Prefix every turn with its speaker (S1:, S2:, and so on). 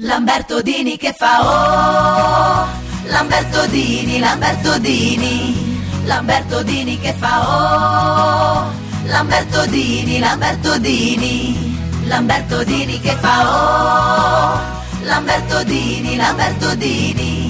S1: Lamberto Dini che fa oh, Lamberto Dini, Lamberto Dini, Lamberto Dini che fa oh, Lamberto Dini, Lamberto Dini, Lamberto Dini che fa oh, Lamberto Dini, Lamberto Dini.